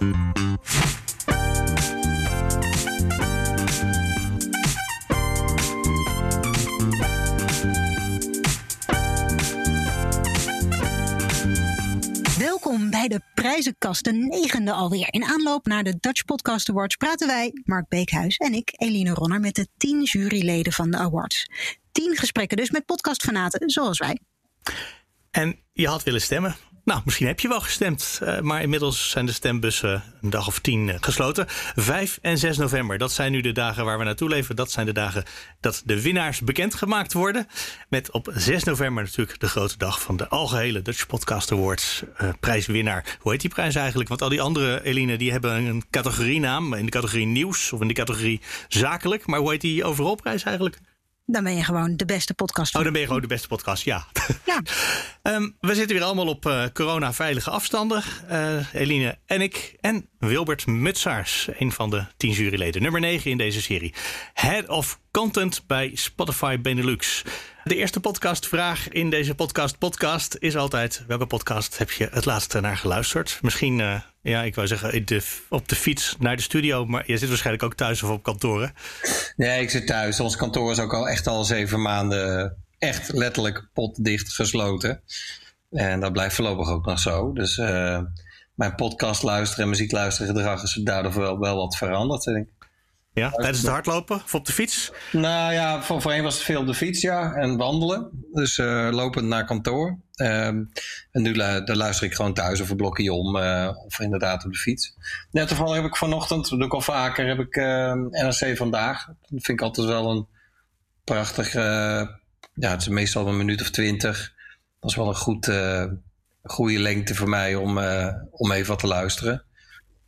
Welkom bij de prijzenkast, de negende alweer. In aanloop naar de Dutch Podcast Awards praten wij, Mark Beekhuis en ik, Eline Ronner, met de tien juryleden van de awards. Tien gesprekken dus met podcastfanaten zoals wij. En je had willen stemmen. Nou, misschien heb je wel gestemd, uh, maar inmiddels zijn de stembussen een dag of tien uh, gesloten. 5 en 6 november, dat zijn nu de dagen waar we naartoe leven. Dat zijn de dagen dat de winnaars bekendgemaakt worden. Met op 6 november natuurlijk de grote dag van de algehele Dutch Podcast Awards uh, prijswinnaar. Hoe heet die prijs eigenlijk? Want al die andere, Eline, die hebben een categorienaam. In de categorie nieuws of in de categorie zakelijk. Maar hoe heet die overal prijs eigenlijk? Dan ben je gewoon de beste podcast. Oh, dan ben je gewoon de beste podcast, ja. ja. um, we zitten weer allemaal op uh, corona-veilige afstanden. Uh, Eline en ik en Wilbert Mutsaars, een van de tien juryleden. Nummer 9 in deze serie. Head of Content bij Spotify Benelux. De eerste podcastvraag in deze podcast podcast is altijd... welke podcast heb je het laatste naar geluisterd? Misschien, uh, ja, ik wou zeggen op de fiets naar de studio... maar je zit waarschijnlijk ook thuis of op kantoren. Nee, ik zit thuis. Ons kantoor is ook al echt al zeven maanden... echt letterlijk potdicht gesloten. En dat blijft voorlopig ook nog zo. Dus uh, mijn podcast luisteren en muziek luisteren gedrag... is daardoor wel, wel wat veranderd, denk ik. Ja, tijdens het hardlopen of op de fiets? Nou ja, voor, voorheen was het veel op de fiets, ja. En wandelen. Dus uh, lopend naar kantoor. Uh, en nu daar luister ik gewoon thuis of een blokje om. Uh, of inderdaad op de fiets. Net toevallig heb ik vanochtend, dat doe ik al vaker, heb ik NRC Vandaag. Dat vind ik altijd wel een prachtig... ja, het is meestal een minuut of twintig. Dat is wel een goed, goede lengte voor mij om, om even wat te luisteren.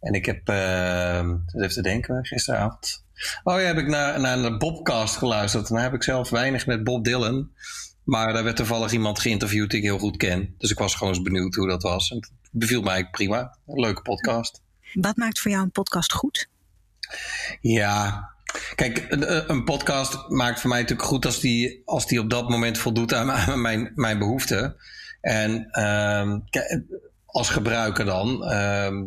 En ik heb, uh, even te denken, gisteravond. Oh ja, heb ik naar, naar de Bobcast geluisterd. En daar heb ik zelf weinig met Bob Dylan. Maar daar werd toevallig iemand geïnterviewd die ik heel goed ken. Dus ik was gewoon eens benieuwd hoe dat was. En het beviel mij prima. Een leuke podcast. Wat maakt voor jou een podcast goed? Ja, Kijk, een podcast maakt voor mij natuurlijk goed als die, als die op dat moment voldoet aan mijn, mijn behoeften. En uh, als gebruiker dan. Uh,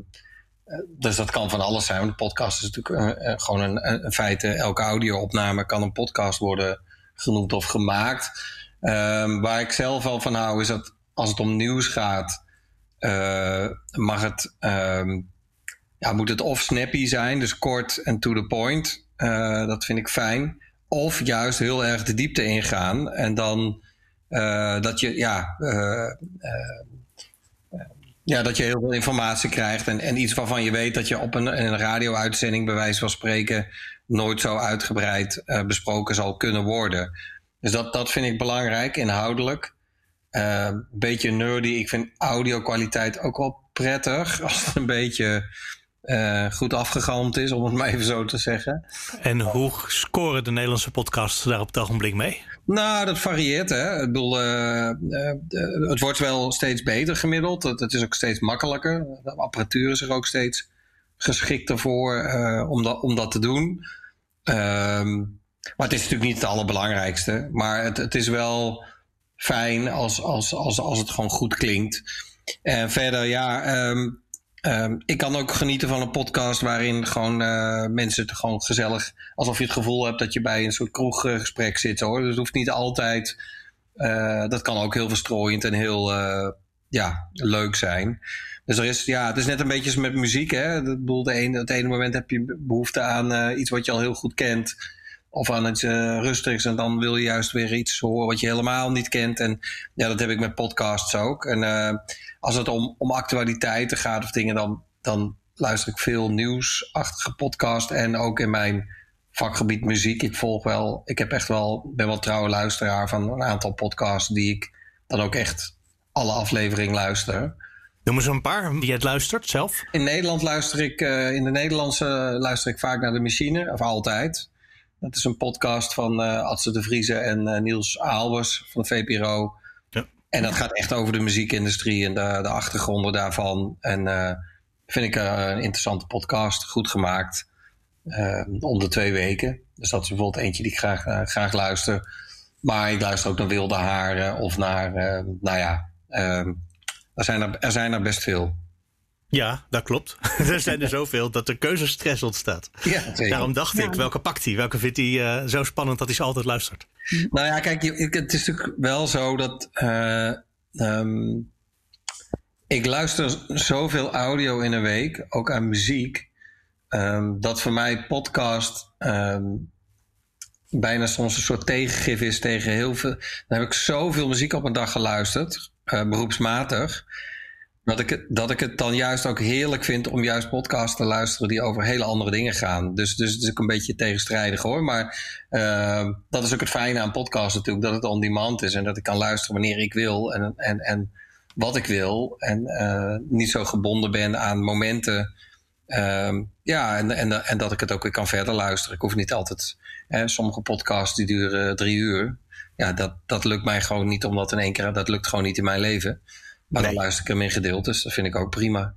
dus dat kan van alles zijn. Want een podcast is natuurlijk uh, gewoon een, feite. Elke audio-opname kan een podcast worden genoemd of gemaakt. Um, waar ik zelf wel van hou, is dat als het om nieuws gaat, mag het, um, ja, moet het of snappy zijn, dus kort en to the point. Dat vind ik fijn. Of juist heel erg de diepte ingaan. En dan dat je, ja ja, dat je heel veel informatie krijgt en, en iets waarvan je weet dat je op een, een radio-uitzending, bij wijze van spreken, nooit zo uitgebreid uh, besproken zal kunnen worden. Dus dat, dat vind ik belangrijk, inhoudelijk. Een beetje nerdy. Ik vind audio-kwaliteit ook wel prettig. Als het een beetje uh, goed afgegalmd is, om het maar even zo te zeggen. En hoe scoren de Nederlandse podcasts daar op het ogenblik mee? Nou, dat varieert. Hè. Ik bedoel, uh, uh, het wordt wel steeds beter gemiddeld. Het, het, is ook steeds makkelijker. De apparatuur is er ook steeds geschikter voor om, dat, om dat te doen. Ehm, maar het is natuurlijk niet het allerbelangrijkste. Maar het, het is wel fijn als, als, als, als het gewoon goed klinkt. En verder, ja. Um, Um, ik kan ook genieten van een podcast waarin gewoon uh, mensen het gewoon gezellig, alsof je het gevoel hebt dat je bij een soort kroeggesprek zit hoor. Dus het hoeft niet altijd, uh, dat kan ook heel verstrooiend en heel uh, ja, leuk zijn. Dus er is, ja, het is net een beetje met muziek. Hè? Ik bedoel, de het ene moment heb je behoefte aan iets wat je al heel goed kent of aan iets rustigs. En dan wil je juist weer iets horen wat je helemaal niet kent. En ja, dat heb ik met podcasts ook. En als het om, om actualiteiten gaat of dingen, dan, dan luister ik veel nieuwsachtige podcast. En ook in mijn vakgebied muziek. Ik volg wel, ik heb echt wel, ben wel trouwe luisteraar van een aantal podcasts die ik dan ook echt alle afleveringen luister. Noem eens een paar die het luistert zelf. In Nederland luister ik, uh, in de Nederlandse luister ik vaak naar de machine, of altijd. Dat is een podcast van uh, Adse de Vrieze en uh, Niels Aalbers van de VPRO. En dat gaat echt over de muziekindustrie en de, de achtergronden daarvan. En uh, vind ik een interessante podcast, goed gemaakt. om de twee weken. Dus dat is bijvoorbeeld eentje die ik graag, graag luister. Maar ik luister ook naar Wilde Haren of naar, nou ja, er zijn er, er zijn er best veel. Ja, dat klopt. er zijn er zoveel dat er keuzestress ontstaat. Ja. Daarom dacht ik, welke pakt hij? Welke vindt hij uh, zo spannend dat hij ze altijd luistert? Nou ja, kijk, het is natuurlijk wel zo dat... Uh, um, ik luister zoveel audio in een week, ook aan muziek... Um, dat voor mij podcast um, bijna soms een soort tegengif is tegen heel veel... Dan heb ik zoveel muziek op een dag geluisterd, uh, beroepsmatig... Dat ik, dat ik het dan juist ook heerlijk vind om juist podcasts te luisteren die over hele andere dingen gaan. Dus, dus het is ook een beetje tegenstrijdig hoor. Maar uh, dat is ook het fijne aan podcasts natuurlijk, dat het on demand is en dat ik kan luisteren wanneer ik wil en, en, en wat ik wil. En uh, niet zo gebonden ben aan momenten. Uh, ja, en, en, en dat ik het ook weer kan verder luisteren. Ik hoef niet altijd. Hè, sommige podcasts die duren drie uur. Ja, dat, dat lukt mij gewoon niet, omdat in één keer. Dat lukt gewoon niet in mijn leven. Maar dan luister ik hem in gedeeltes. Dat vind ik ook prima.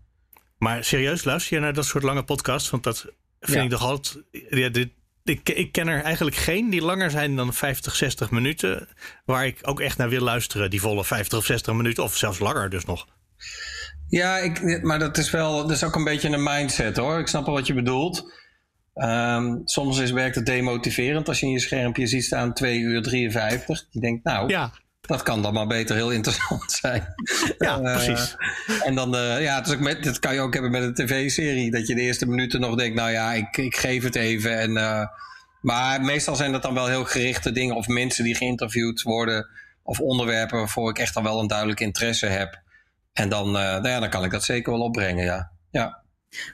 Maar serieus, luister je naar dat soort lange podcasts? Want dat vind ik toch altijd... Ja, dit, ik, ik, ken er eigenlijk geen die langer zijn dan 50, 60 minuten. Waar ik ook echt naar wil luisteren. Die volle 50 of 60 minuten. Of zelfs langer dus nog. Ja, ik, maar dat is wel... Dat is ook een beetje een mindset hoor. Ik snap wel wat je bedoelt. Um, soms is, werkt het demotiverend als je in je schermpje ziet staan 2 uur 53. Je denkt nou... Ja dat kan dan maar beter heel interessant zijn. Ja, uh, precies. En dan, uh, ja, het is ook met, dat kan je ook hebben met een tv-serie. Dat je de eerste minuten nog denkt, nou ja, ik, ik geef het even. En, uh, maar meestal zijn dat dan wel heel gerichte dingen. Of mensen die geïnterviewd worden. Of onderwerpen waarvoor ik echt dan wel een duidelijk interesse heb. En dan, nou ja, dan kan ik dat zeker wel opbrengen, ja. ja.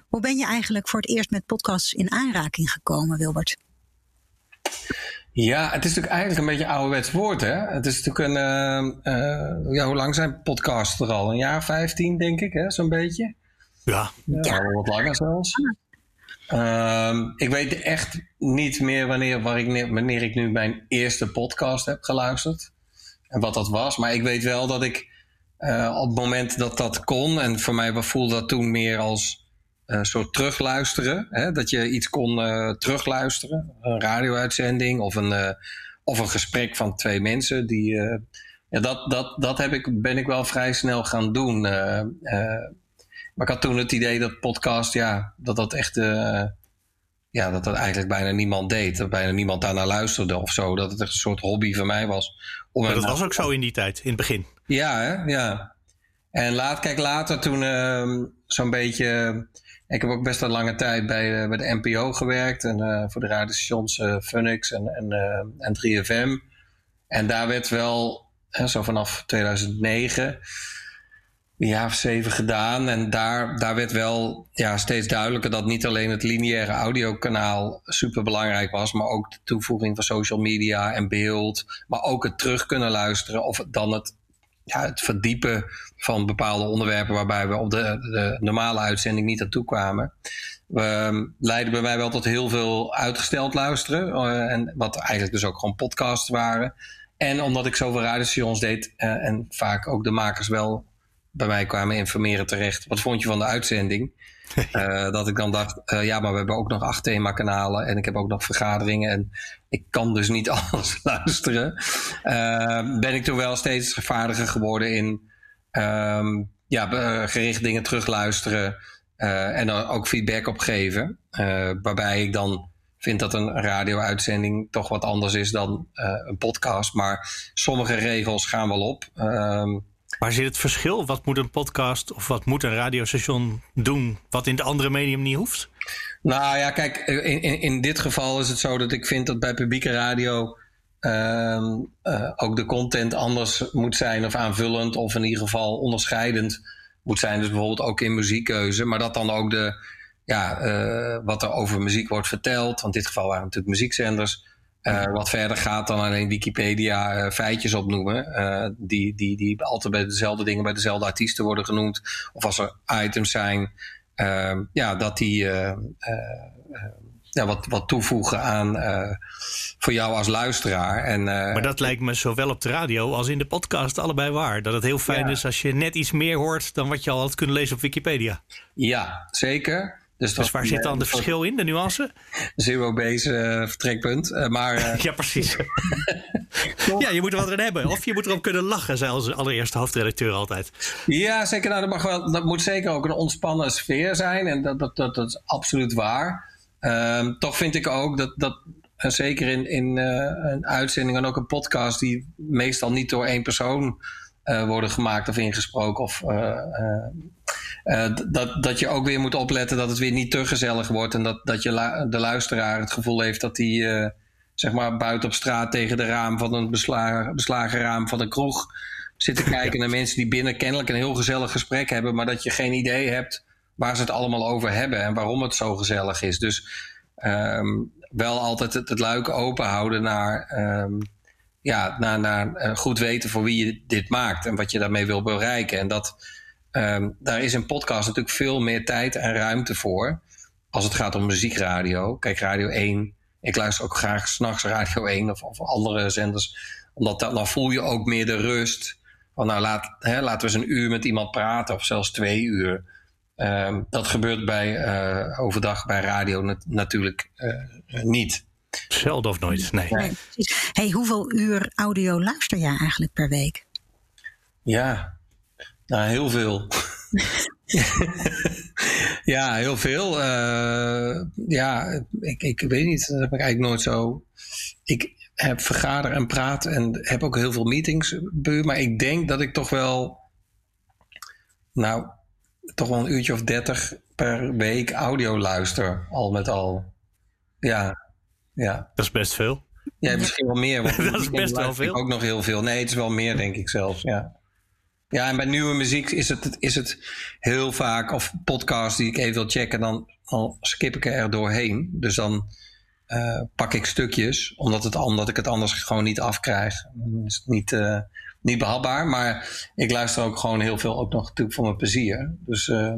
Hoe ben je eigenlijk voor het eerst met podcasts in aanraking gekomen, Wilbert? Ja, het is natuurlijk eigenlijk een beetje een ouderwets woord, hè? Het is natuurlijk een. Uh, uh, ja, hoe lang zijn podcasts er al? Een jaar 15, denk ik, hè? Zo'n beetje. Ja. ja. Al wat langer zelfs. Uh, ik weet echt niet meer wanneer, waar ik, wanneer ik nu mijn eerste podcast heb geluisterd. En wat dat was. Maar ik weet wel dat ik uh, op het moment dat dat kon. En voor mij voelde dat toen meer als een eh, soort terugluisteren. Hè? Dat je iets kon uh, terugluisteren. Een radio-uitzending of een, uh, of een gesprek van twee mensen. Die, ja, dat dat, dat heb ik, ben ik wel vrij snel gaan doen. maar ik had toen het idee dat podcast, ja, dat dat echt. ja, dat dat eigenlijk bijna niemand deed. Dat bijna niemand daarnaar luisterde of zo. Dat het echt een soort hobby van mij was. Om maar dat was ook zo in die tijd, in het begin. Ja, hè? ja. En laat, kijk, later toen ehm, zo'n beetje ik heb ook best een lange tijd bij, uh, bij de NPO gewerkt en uh, voor de radiostations uh, Funix en, en, en 3FM. En daar werd wel, zo vanaf 2009, een jaar of zeven gedaan. En daar, daar werd wel ja, steeds duidelijker dat niet alleen het lineaire audiokanaal super belangrijk was, maar ook de toevoeging van social media en beeld. Maar ook het terug kunnen luisteren of dan het ja, het verdiepen van bepaalde onderwerpen waarbij we op de, de normale uitzending niet aan toe kwamen. We leidden bij mij wel tot heel veel uitgesteld luisteren. Uh, en wat eigenlijk dus ook gewoon podcasts waren. En omdat ik zoveel radiostations deed uh, en vaak ook de makers wel bij mij kwamen informeren terecht. Wat vond je van de uitzending? Uh, dat ik dan dacht, ja, maar we hebben ook nog acht themakanalen en ik heb ook nog vergaderingen en ik kan dus niet alles luisteren. Uh, ben ik toen wel steeds vaardiger geworden in um, ja, gericht dingen terugluisteren en dan ook feedback op geven. waarbij ik dan vind dat een radio-uitzending toch wat anders is dan een podcast. Maar sommige regels gaan wel op. Ehm, Waar zit het verschil? Wat moet een podcast of wat moet een radiostation doen wat in de andere medium niet hoeft? Nou ja, kijk, in, in, in dit geval is het zo dat ik vind dat bij publieke radio uh, uh, ook de content anders moet zijn of aanvullend of in ieder geval onderscheidend moet zijn. Dus bijvoorbeeld ook in muziekkeuze, maar dat dan ook de, ja, uh, wat er over muziek wordt verteld. Want in dit geval waren het natuurlijk muziekzenders uh, wat verder gaat dan alleen Wikipedia uh, feitjes opnoemen. Uh, die, die, die altijd bij dezelfde dingen, bij dezelfde artiesten worden genoemd. Of als er items zijn, ehm, ja, dat die ja, wat, wat toevoegen aan voor jou als luisteraar. En, maar dat lijkt me zowel op de radio als in de podcast allebei waar. Dat het heel fijn ja. is als je net iets meer hoort dan wat je al had kunnen lezen op Wikipedia. Ja, zeker. Dus, dus waar zit dan de verschil in, de nuance? Zero-base uh, vertrekpunt. Uh, maar, uh, ja, precies. ja, je moet er wat in hebben. Of je moet erop kunnen lachen, zei onze allereerste hoofdredacteur altijd. Ja, zeker. Nou, dat, mag wel, dat moet zeker ook een ontspannen sfeer zijn. En dat, dat, dat, dat is absoluut waar. Um, toch vind ik ook dat, dat zeker in, in een uitzending en ook een podcast... die meestal niet door één persoon worden gemaakt of ingesproken... of uh, dat, dat je ook weer moet opletten dat het weer niet te gezellig wordt. En dat, dat je de luisteraar het gevoel heeft dat hij uh, zeg maar buiten op straat tegen de raam van een beslagen, beslagen raam van een kroeg zit te kijken naar mensen die binnen kennelijk een heel gezellig gesprek hebben. Maar dat je geen idee hebt waar ze het allemaal over hebben en waarom het zo gezellig is. Dus um, wel altijd het, het luik open houden naar, um, ja, naar, uh, goed weten voor wie je dit maakt en wat je daarmee wil bereiken. En dat Um, daar is een podcast natuurlijk veel meer tijd en ruimte voor. Als het gaat om muziekradio. Kijk, Radio 1. Ik luister ook graag s'nachts Radio 1 of, of, andere zenders. Omdat dan voel je ook meer de rust. Van nou, laat, hè, laten we eens een uur met iemand praten. Of zelfs twee uur. Um, dat gebeurt bij, uh, overdag bij radio natuurlijk uh, niet. Zelden of nooit, nee. nee. Hey, hoeveel uur audio luister jij eigenlijk per week? Ja, nou, heel veel. ja, heel veel. Uh, ja, ik, ik weet niet. Dat heb ik eigenlijk nooit zo. Ik heb vergader en praat en heb ook heel veel meetings. Maar ik denk dat ik toch wel. Nou, toch wel een uurtje of dertig per week audio luister, al met al. Ja, ja. Dat is best veel. Ja, misschien wel meer. dat is best wel veel. Ook nog heel veel. Nee, het is wel meer, denk ik zelfs. Ja. Ja, en bij nieuwe muziek is het, is het heel vaak, of podcasts die ik even wil checken, dan, dan skip ik er doorheen. Dus dan uh, pak ik stukjes, omdat, het, omdat ik het anders gewoon niet afkrijg. Dan is het niet, uh, niet behapbaar. Maar ik luister ook gewoon heel veel, ook nog natuurlijk voor mijn plezier. Dus uh,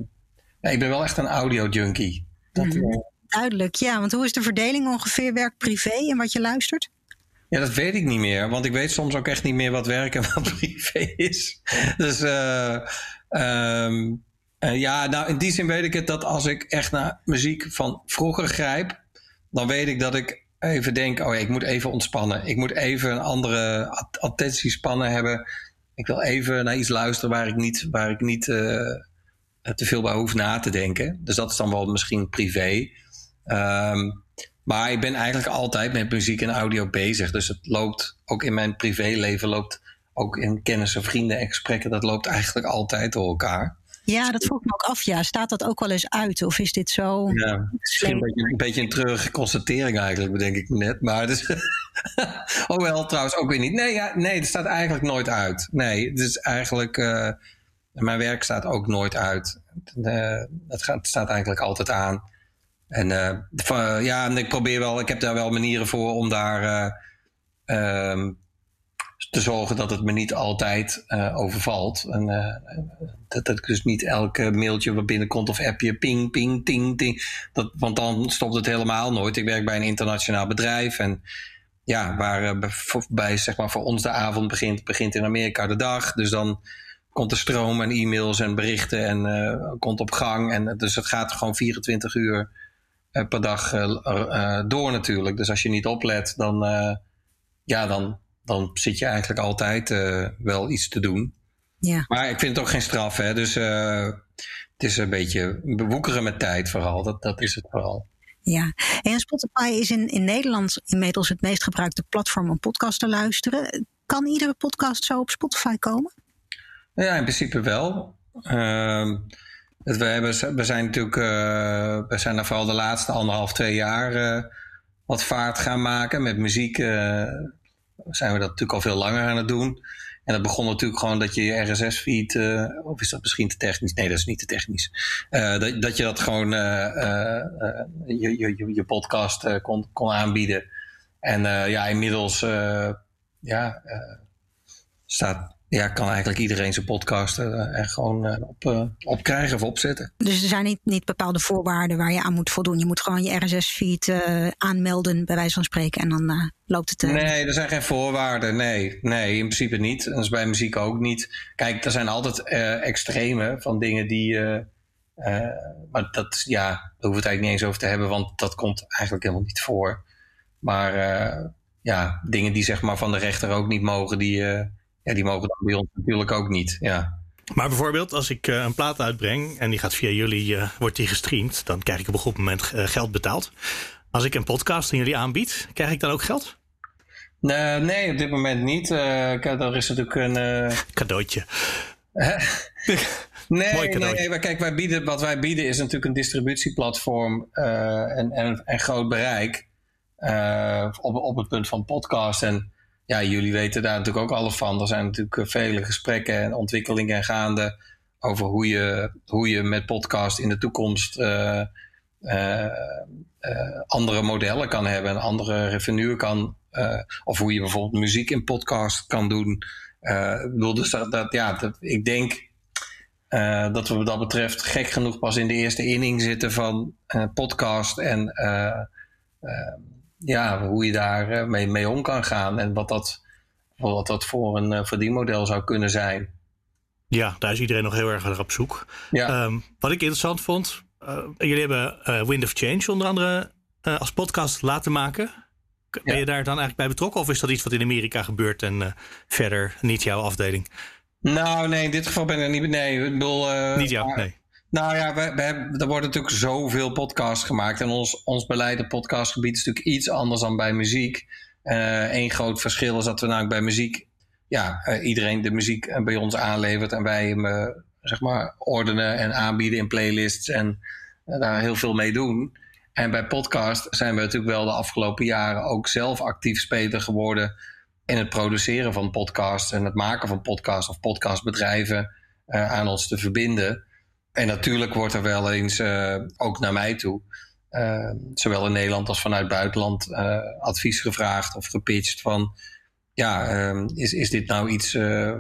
ja, ik ben wel echt een audio junkie. Dat, mm, duidelijk, ja. Want hoe is de verdeling ongeveer werk privé en wat je luistert? Ja, dat weet ik niet meer. Want ik weet soms ook echt niet meer wat werk en wat privé is. Dus uh, um, uh, ja, nou in die zin weet ik het dat als ik echt naar muziek van vroeger grijp, dan weet ik dat ik even denk, oh ik moet even ontspannen. Ik moet even een andere attentiespannen hebben. Ik wil even naar iets luisteren waar ik niet, waar ik niet uh, te veel bij hoef na te denken. Dus dat is dan wel misschien privé. Um, maar ik ben eigenlijk altijd met muziek en audio bezig. Dus het loopt ook in mijn privéleven, loopt ook in kennissen, vrienden en gesprekken. Dat loopt eigenlijk altijd door elkaar. Ja, dat vroeg me ook af. Ja, staat dat ook wel eens uit? Of is dit zo. Ja, misschien een beetje, een beetje een treurige constatering eigenlijk, bedenk ik net. Maar dus. oh wel, trouwens ook weer niet. Nee, ja, nee, het staat eigenlijk nooit uit. Nee, het is eigenlijk. Uh, mijn werk staat ook nooit uit. Uh, het, gaat, het staat eigenlijk altijd aan. En uh, ja, en ik probeer wel, ik heb daar wel manieren voor om daar uh, um, te zorgen dat het me niet altijd uh, overvalt. En dat, dat dus niet elke mailtje wat binnenkomt of appje ping, ping, ting, ting. Dat, want dan stopt het helemaal nooit. Ik werk bij een internationaal bedrijf en ja, waar bij zeg maar voor ons de avond begint, begint in Amerika de dag. Dus dan komt de stroom en e-mails en berichten en komt op gang. En dus het gaat gewoon 24 uur eh, per dag eh, eh, door natuurlijk. Dus als je niet oplet, dan, ja, dan, dan zit je eigenlijk altijd wel iets te doen. Ja. Maar ik vind het ook geen straf, hè. Dus het is een beetje bewoekeren met tijd vooral. Dat, dat is het vooral. Ja, en Spotify is in, in Nederland inmiddels het meest gebruikte platform om podcast te luisteren. Kan iedere podcast zo op Spotify komen? Ja, in principe wel. Uh, we, hebben, we zijn natuurlijk, uh, we zijn vooral de laatste anderhalf, twee jaar uh, wat vaart gaan maken. Met muziek uh, zijn we dat natuurlijk al veel langer aan het doen. En dat begon natuurlijk gewoon dat je je RSS-feed, of is dat misschien te technisch? Nee, dat is niet te technisch. dat, dat je dat gewoon, je, je, je podcast kon, kon aanbieden. En ja, inmiddels ja, staat ja, kan eigenlijk iedereen zijn podcast uh, er gewoon uh, op, uh, op krijgen of opzetten. Dus er zijn niet, niet bepaalde voorwaarden waar je aan moet voldoen. Je moet gewoon je RSS-feed aanmelden, bij wijze van spreken, en dan loopt het. Nee, er zijn geen voorwaarden. Nee, nee, in principe niet. Dat is bij muziek ook niet. Kijk, er zijn altijd extreme van dingen die, maar dat, ja, daar hoeven we het eigenlijk niet eens over te hebben, want dat komt eigenlijk helemaal niet voor. Maar ja, dingen die zeg maar van de rechter ook niet mogen, die, ja, die mogen dan bij ons natuurlijk ook niet. Ja. Maar bijvoorbeeld, als ik een plaat uitbreng en die gaat via jullie, wordt die gestreamd, dan krijg ik op een goed moment geld betaald. Als ik een podcast aan jullie aanbied, krijg ik dan ook geld? Nee, nee op dit moment niet. Uh, er is natuurlijk een. Uh... Cadeautje. nee, Mooi nee, maar kijk, wij bieden, wat wij bieden is natuurlijk een distributieplatform uh, en, en, en groot bereik op, op het punt van podcast. En ja, jullie weten daar natuurlijk ook alles van. Er zijn natuurlijk vele gesprekken en ontwikkelingen gaande over hoe je, hoe je met podcast in de toekomst andere modellen kan hebben en andere revenue kan of hoe je bijvoorbeeld muziek in podcast kan doen. Ik dus dat, ja, dat, ik denk dat we wat dat betreft gek genoeg pas in de eerste inning zitten van podcast en ja, hoe je daar mee, mee om kan gaan en wat dat, wat dat voor een verdienmodel zou kunnen zijn. Ja, daar is iedereen nog heel erg naar op zoek. Ja. Um, wat ik interessant vond, jullie hebben Wind of Change onder andere als podcast laten maken. Ben je daar dan eigenlijk bij betrokken? Of is dat iets wat in Amerika gebeurt en verder niet jouw afdeling? Nou, nee, in dit geval ben ik niet. Nee, ik bedoel. Niet jou, nee. Nou ja, we, hebben, er worden natuurlijk zoveel podcasts gemaakt. En ons, ons beleid op podcastgebied is natuurlijk iets anders dan bij muziek. Eén uh, groot verschil is dat we namelijk bij muziek. Ja, iedereen de muziek bij ons aanlevert. En wij hem, zeg maar, ordenen en aanbieden in playlists. En daar heel veel mee doen. En bij podcast zijn we natuurlijk wel de afgelopen jaren ook zelf actief speler geworden in het produceren van podcasts en het maken van podcasts of podcastbedrijven aan ons te verbinden. En natuurlijk wordt er wel eens uh, ook naar mij toe, uh, zowel in Nederland als vanuit buitenland, advies gevraagd of gepitcht van ja, is, is dit nou iets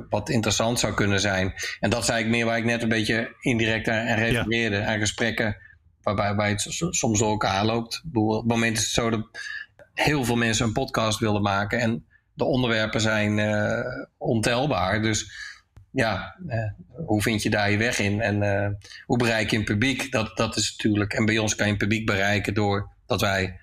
wat interessant zou kunnen zijn? En dat is eigenlijk meer waar ik net een beetje indirect aan refereerde, aan gesprekken waarbij het soms door elkaar loopt. Op het moment is het zo dat heel veel mensen een podcast willen maken en de onderwerpen zijn ontelbaar. Dus ja, uh, hoe vind je daar je weg in en uh, hoe bereik je een publiek? Dat, dat is natuurlijk, en bij ons kan je een publiek bereiken door dat wij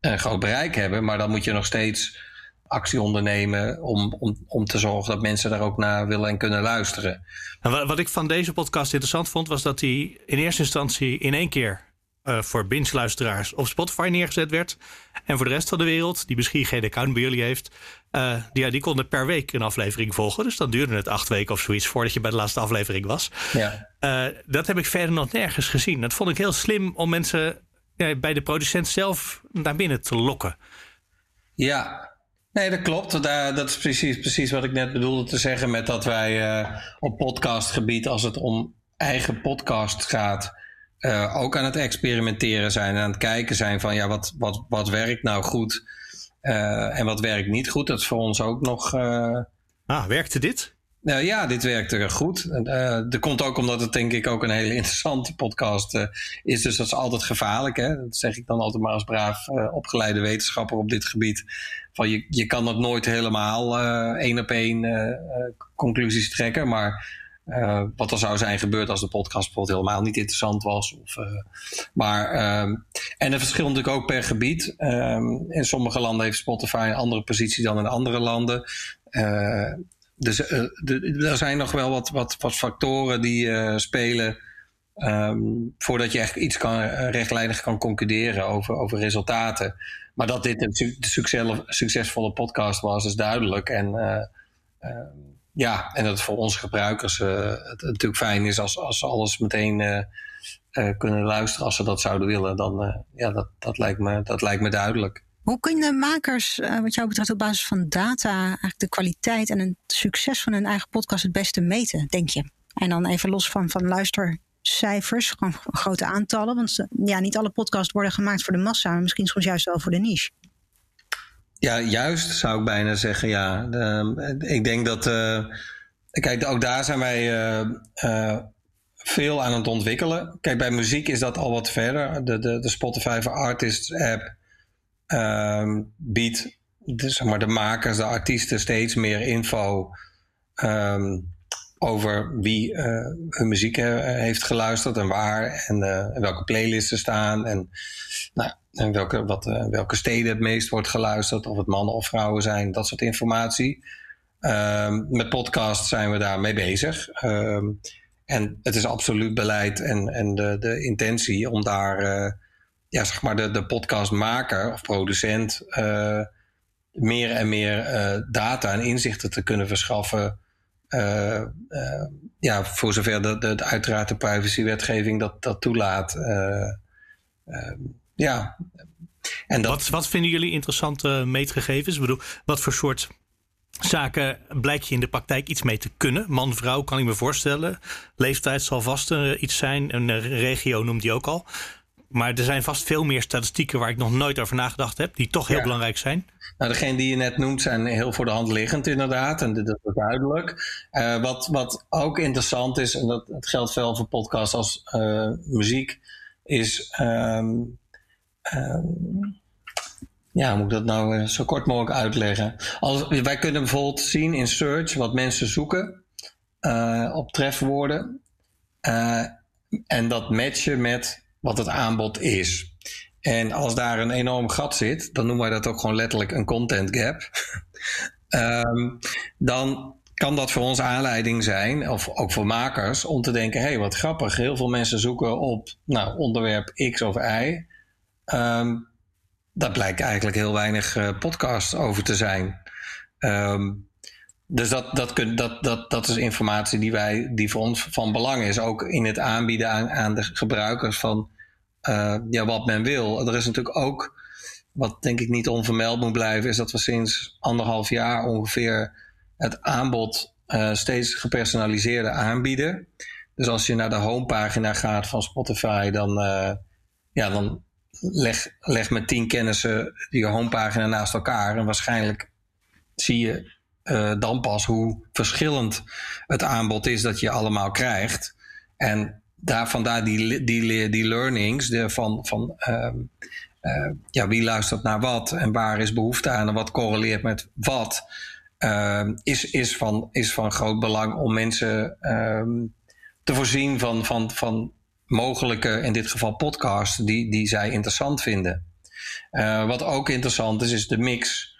een groot bereik hebben, maar dan moet je nog steeds actie ondernemen om, om, om te zorgen dat mensen daar ook naar willen en kunnen luisteren. En wat ik van deze podcast interessant vond, was dat hij in eerste instantie in één keer uh, voor binge-luisteraars op Spotify neergezet werd. En voor de rest van de wereld, die misschien geen account bij jullie heeft, uh, die, ja, die konden per week een aflevering volgen. Dus dan duurde het acht weken of zoiets voordat je bij de laatste aflevering was. Ja. Uh, dat heb ik verder nog nergens gezien. Dat vond ik heel slim om mensen bij de producent zelf naar binnen te lokken. Ja, Nee, dat klopt. dat is precies, precies wat ik net bedoelde te zeggen met dat wij uh, op podcastgebied, als het om eigen podcast gaat, uh, ook aan het experimenteren zijn en aan het kijken zijn van ja, wat, wat, wat werkt nou goed uh, en wat werkt niet goed. Dat is voor ons ook nog. ah, werkte dit? Uh, ja, dit werkte goed. Dat komt ook omdat het denk ik ook een hele interessante podcast is. Dus dat is altijd gevaarlijk. Hè? Dat zeg ik dan altijd maar als braaf opgeleide wetenschapper op dit gebied. Van je, je kan dat nooit helemaal één op één conclusies trekken. Maar wat er zou zijn gebeurd als de podcast bijvoorbeeld helemaal niet interessant was. Of, maar, ehm, en het verschilt natuurlijk ook per gebied. Um, in sommige landen heeft Spotify een andere positie dan in andere landen. Dus uh, er zijn nog wel wat, wat, wat factoren die spelen um, voordat je echt iets kan, rechtlijnig kan concluderen over, over resultaten. Maar dat dit een su succes, succesvolle podcast was, is duidelijk. En ehm, ja, en dat het voor onze gebruikers het, natuurlijk fijn is als, als ze alles meteen kunnen luisteren als ze dat zouden willen. Dan ja, dat, dat, lijkt me, dat lijkt me duidelijk. Hoe kunnen makers, wat jou betreft, op basis van data eigenlijk de kwaliteit en het succes van hun eigen podcast het beste meten, denk je? En dan even los van, van luistercijfers, gewoon grote aantallen. Want eh, ja, niet alle podcasts worden gemaakt voor de massa, maar misschien soms juist wel voor de niche. Ja, juist zou ik bijna zeggen, ja. ik denk dat, uh, kijk, ook daar zijn wij uh, veel aan het ontwikkelen. Kijk, bij muziek is dat al wat verder. De, de, de Spotify for Artists app um, biedt de, zeg maar, de makers, de artiesten steeds meer info um, over wie hun muziek heeft geluisterd en waar en welke playlists er staan en, nou, en welke, wat, welke steden het meest wordt geluisterd, of het mannen of vrouwen zijn, dat soort informatie. Ehm, met podcast zijn we daar mee bezig. Ehm, en het is absoluut beleid en, en de, de intentie om daar ja, zeg maar de, de podcastmaker of producent meer en meer data en inzichten te kunnen verschaffen. Ja, voor zover de, de, uiteraard de privacywetgeving dat, dat toelaat. Ja. En dat... wat, wat vinden jullie interessante meetgegevens? Ik bedoel, wat voor soort zaken blijkt je in de praktijk iets mee te kunnen? Man, vrouw kan ik me voorstellen. Leeftijd zal vast iets zijn. Een regio noemt die ook al. Maar er zijn vast veel meer statistieken waar ik nog nooit over nagedacht heb, die toch heel belangrijk zijn. Nou, degene die je net noemt zijn heel voor de hand liggend inderdaad. En dat is duidelijk. Uh, wat, wat ook interessant is, en dat, dat geldt veel voor podcasts als uh, muziek, is... Um, um, ja, moet ik dat nou uh, zo kort mogelijk uitleggen? Als, wij kunnen bijvoorbeeld zien in search wat mensen zoeken op trefwoorden. en dat matchen met wat het aanbod is. En als daar een enorm gat zit, dan noemen wij dat ook gewoon letterlijk een content gap. um, dan kan dat voor ons aanleiding zijn, of ook voor makers, om te denken: hé, hey, wat grappig. Heel veel mensen zoeken op nou, onderwerp X of Y. Um, daar blijkt eigenlijk heel weinig uh, podcasts over te zijn. Um, dus dat, dat, dat, dat, dat is informatie die, wij, die voor ons van belang is. Ook in het aanbieden aan, aan de gebruikers van uh, ja, wat men wil. Er is natuurlijk ook, wat denk ik niet onvermeld moet blijven, is dat we sinds anderhalf jaar ongeveer het aanbod uh, steeds gepersonaliseerde aanbieden. Dus als je naar de homepagina gaat van Spotify, dan, ja, dan leg, leg met tien kennissen je homepagina naast elkaar. En waarschijnlijk zie je dan pas hoe verschillend het aanbod is dat je allemaal krijgt. En daar, vandaar die, die, die learnings de, van, van uh, uh, ja, wie luistert naar wat en waar is behoefte aan en wat correleert met wat, uh, is, is, van, is van groot belang om mensen ehm, te voorzien van, van, van mogelijke, in dit geval podcasts, die, die zij interessant vinden. Uh, wat ook interessant is, is de mix.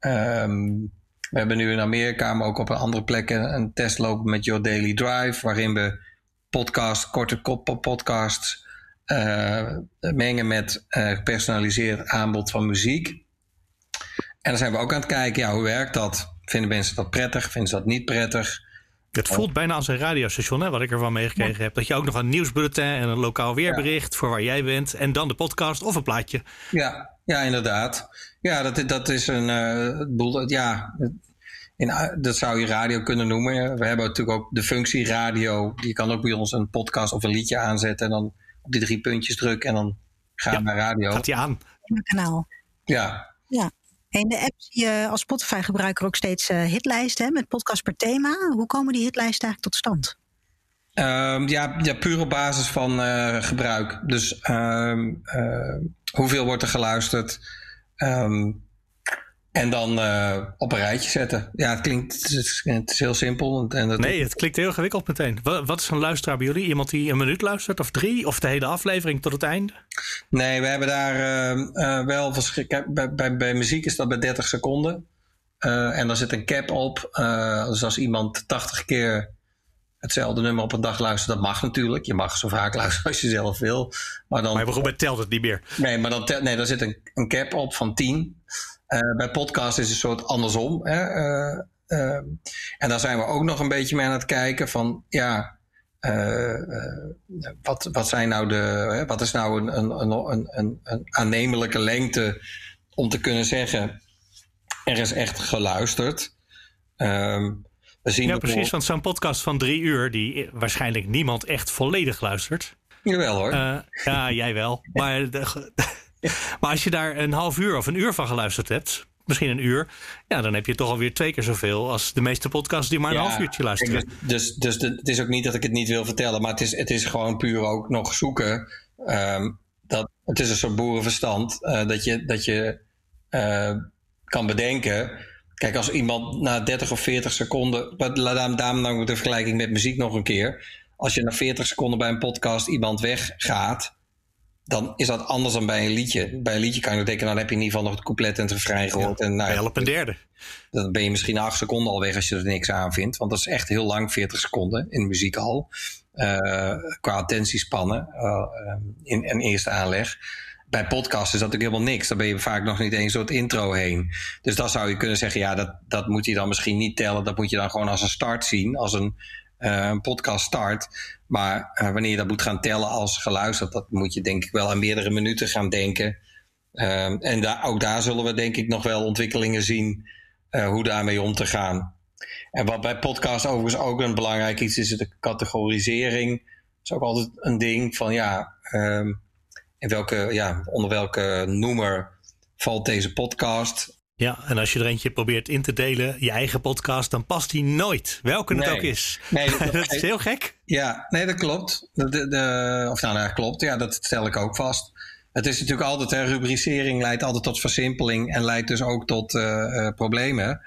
Um, we hebben nu in Amerika, maar ook op andere plekken, een test lopen met Your Daily Drive, waarin we podcast, korte podcasts uh, mengen met uh, gepersonaliseerd aanbod van muziek. En dan zijn we ook aan het kijken, ja, hoe werkt dat? Vinden mensen dat prettig? Vinden ze dat niet prettig? Het voelt bijna als een radiostation, hè, wat ik ervan meegekregen heb. Dat je ook nog een nieuwsbulletin en een lokaal weerbericht voor waar jij bent. En dan de podcast of een plaatje. Ja, ja inderdaad. Ja, dat, dat is een. Uh, boel, ja, in, dat zou je radio kunnen noemen. We hebben natuurlijk ook de functie radio. Je kan ook bij ons een podcast of een liedje aanzetten. En dan op die drie puntjes drukken en dan gaan ja, naar radio. Gaat die aan? kanaal. Ja. Ja. In de app zie je als Spotify-gebruiker ook steeds uh, hitlijsten met podcast per thema. Hoe komen die hitlijsten eigenlijk tot stand? Um, ja, ja, puur op basis van uh, gebruik. Dus um, uh, hoeveel wordt er geluisterd? Um, en dan uh, op een rijtje zetten. Ja, het klinkt het is, het is heel simpel. En dat nee, het klinkt heel ingewikkeld meteen. Wat, wat, is een luisteraar bij jullie? Iemand die een minuut luistert of drie? Of de hele aflevering tot het einde? Nee, we hebben daar uh, uh, wel verschillende. Bij, bij, bij, muziek is dat bij 30 seconden. en dan zit een cap op. dus als iemand 80 keer hetzelfde nummer op een dag luistert, dat mag natuurlijk. Je mag zo vaak luisteren als je zelf wil. Maar, dan, maar bijvoorbeeld telt het niet meer. Nee, maar dan, nee, dan zit een, een cap op van 10. Uh, bij podcast is het een soort andersom. Hè? Uh, uh, en daar zijn we ook nog een beetje mee aan het kijken van ja, wat, wat zijn nou de, wat is nou een, een, een, een, een aannemelijke lengte om te kunnen zeggen er is echt geluisterd. Um, we zien ja, precies, want zo'n podcast van drie uur, die waarschijnlijk niemand echt volledig luistert. Jawel hoor. ja, jij wel. Maar maar als je daar een half uur of een uur van geluisterd hebt, misschien een uur, ja, dan heb je toch alweer twee keer zoveel als de meeste podcasts die maar een half uurtje luisteren. Dus, dus de, het is ook niet dat ik het niet wil vertellen, maar het is, het is gewoon puur ook nog zoeken. Um, dat, het is een soort boerenverstand uh, dat je, dat je uh, kan bedenken. Kijk, als iemand na 30 of 40 seconden. Laat daarom nou de vergelijking met muziek nog een keer. Als je na 40 seconden bij een podcast iemand weggaat. Dan is dat anders dan bij een liedje. Bij een liedje kan je denken, nou, dan heb je in ieder geval nog het couplet en het refrein gehoord. Ja, en, nou, een derde. Dan ben je misschien acht seconden al weg als je er niks aan vindt. Want dat is echt heel lang, 40 seconden in muziek al. Uh, qua attentiespannen uh, in een eerste aanleg bij podcasts is dat natuurlijk helemaal niks. Dan ben je vaak nog niet eens door het intro heen. Dus dan zou je kunnen zeggen, ja, dat, dat moet je dan misschien niet tellen. Dat moet je dan gewoon als een start zien, als een, een podcast start. Maar uh, wanneer je dat moet gaan tellen als geluisterd, dat moet je denk ik wel aan meerdere minuten gaan denken. Uh, en daar, ook daar zullen we denk ik nog wel ontwikkelingen zien hoe daarmee om te gaan. En wat bij podcast overigens ook een belangrijk iets is, is de categorisering. Dat is ook altijd een ding van ja. Um, in welke, ja, onder welke noemer valt deze podcast. Ja, en als je er eentje probeert in te delen, je eigen podcast, dan past die nooit. Welke het ook is. Nee, dat, dat is heel gek. Ja, nee, dat klopt. De, de, de, of nou, dat klopt. Ja, dat stel ik ook vast. Het is natuurlijk altijd, hè, rubricering leidt altijd tot versimpeling en leidt dus ook tot uh, uh, problemen.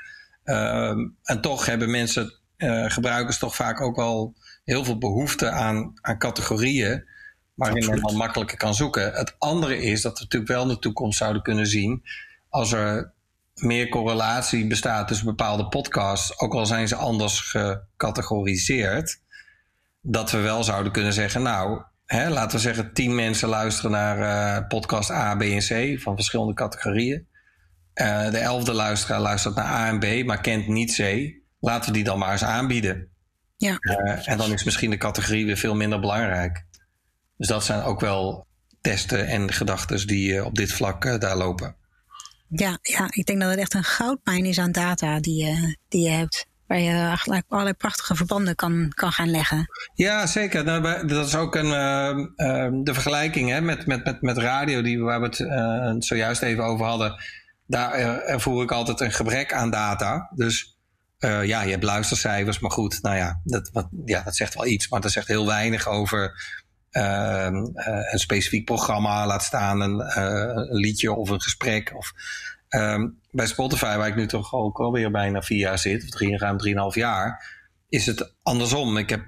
Uh, en toch hebben mensen, eh, gebruikers toch vaak ook wel heel veel behoefte aan, aan categorieën waarin men dan makkelijker kan zoeken. Het andere is dat we natuurlijk wel in de toekomst zouden kunnen zien als er meer correlatie bestaat tussen bepaalde podcasts, ook al zijn ze anders gecategoriseerd, dat we wel zouden kunnen zeggen, nou, hè, laten we zeggen, tien mensen luisteren naar uh, podcast A, B en C van verschillende categorieën. Uh, de elfde luisteraar luistert naar A en B, maar kent niet C. Laten we die dan maar eens aanbieden. Ja. Uh, en dan is misschien de categorie weer veel minder belangrijk. Dus dat zijn ook wel testen en gedachten die op dit vlak daar lopen. Ja, ja, ik denk dat het echt een goudmijn is aan data die je, die je hebt. Waar je allerlei prachtige verbanden kan, kan gaan leggen. Ja, zeker. Nou, dat is ook een, uh, uh, de vergelijking hè, met, met, met, met radio, die, waar we het uh, zojuist even over hadden. Daar ervoer ik altijd een gebrek aan data. Dus ja, je hebt luistercijfers, maar goed, nou ja dat, wat, ja, dat zegt wel iets. Maar dat zegt heel weinig over een specifiek programma, laat staan een, een liedje of een gesprek. Of, um, bij Spotify, waar ik nu toch ook alweer bijna vier jaar zit, of drie, ruim drieënhalf jaar, is het andersom. Ik heb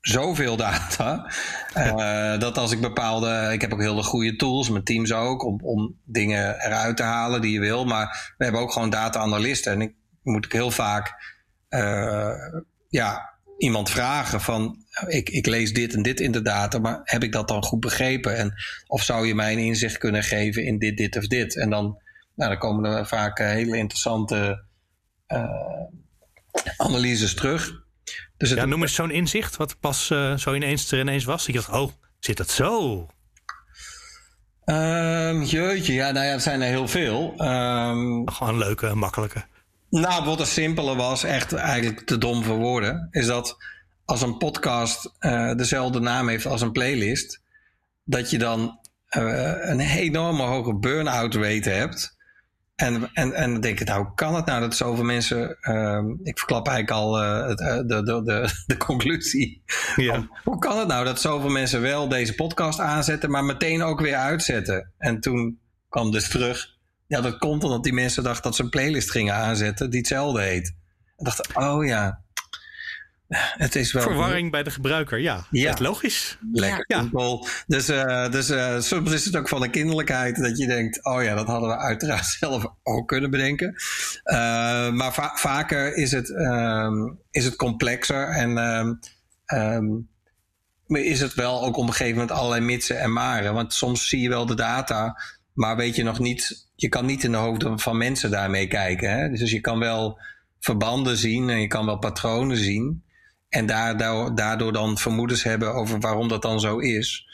zoveel data. Uh, dat als ik bepaalde. Ik heb ook hele goede tools, mijn teams ook, om, om dingen eruit te halen die je wil. Maar we hebben ook gewoon data-analisten. En ik moet ik heel vaak. Uh, ja, iemand vragen van ik, ik lees dit en dit in de data, maar heb ik dat dan goed begrepen? En of zou je mij een inzicht kunnen geven in dit, dit of dit? En dan, nou, dan komen er vaak eh, hele interessante uh, analyses terug. Dus het ja, noem eens zo'n inzicht, wat pas uh, zo ineens er ineens was. Ik dacht, oh, zit dat zo? Um, jeetje, ja, nou ja, het zijn er heel veel. Um, Gewoon leuke, makkelijke. Nou, wat een simpele was, echt eigenlijk te dom voor woorden, is dat als een podcast uh, dezelfde naam heeft als een playlist, dat je dan uh, een enorme hoge burn-out rate hebt. En, en, en dan denk ik, nou, hoe kan het nou dat zoveel mensen. Uh, ik verklap eigenlijk al de, de, de, de conclusie. Ja. hoe kan het nou dat zoveel mensen wel deze podcast aanzetten, maar meteen ook weer uitzetten? En toen kwam dus terug. Ja, dat komt omdat die mensen dachten dat ze een playlist gingen aanzetten die hetzelfde heet. En dachten, oh ja, het is wel. Verwarring bij de gebruiker, ja. ja. logisch. Lekker ja. simpel. Dus, uh, dus uh, soms is het ook van de kinderlijkheid dat je denkt: oh ja, dat hadden we uiteraard zelf ook kunnen bedenken. Uh, maar va vaker is het, um, is het complexer en um, um, is het wel ook op een gegeven moment allerlei mitsen en maren. Want soms zie je wel de data, maar weet je nog niet, je kan niet in de hoofden van mensen daarmee kijken. Hè? Dus je kan wel verbanden zien en je kan wel patronen zien. En daardoor, daardoor dan vermoedens hebben over waarom dat dan zo is.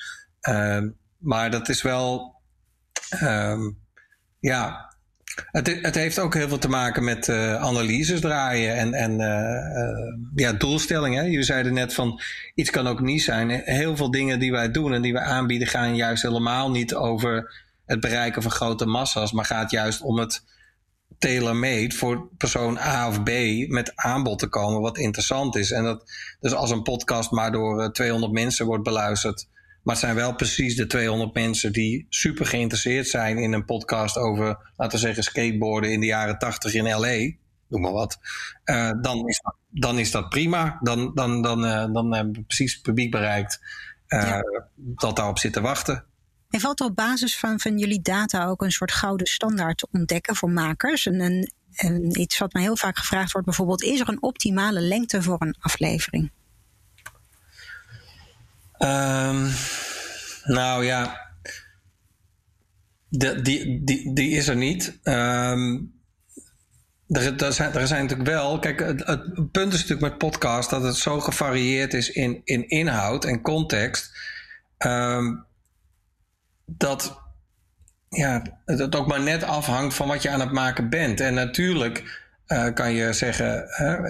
Uh, maar dat is wel. Um, ja. Het, het, heeft ook heel veel te maken met uh, analyses draaien en, en uh, ja, doelstellingen. Jullie zeiden net van iets kan ook niet zijn. Heel veel dingen die wij doen en die we aanbieden gaan juist helemaal niet over het bereiken van grote massa's, maar gaat juist om het tailor-made voor persoon A of B met aanbod te komen wat interessant is. En dat, dus als een podcast maar door 200 eh, mensen wordt beluisterd, maar het zijn wel precies de 200 mensen die super geïnteresseerd zijn in een podcast over, laten we zeggen, skateboarden in de jaren 80 in LA. noem maar wat. dan, is dat, dan is dat prima. Dan, dan, dan, dan hebben we precies het publiek bereikt dat daarop zit te wachten. En valt op basis van, van jullie data ook een soort gouden standaard te ontdekken voor makers? En, iets wat mij heel vaak gevraagd wordt, bijvoorbeeld: is er een optimale lengte voor een aflevering? Um, nou ja, de, die, die, die is er niet. Um, er, zijn, er zijn natuurlijk wel. Kijk, het, punt is natuurlijk met podcast dat het zo gevarieerd is in, in inhoud en context. Um, dat ja, het ook maar net afhangt van wat je aan het maken bent. En natuurlijk uh, kan je zeggen,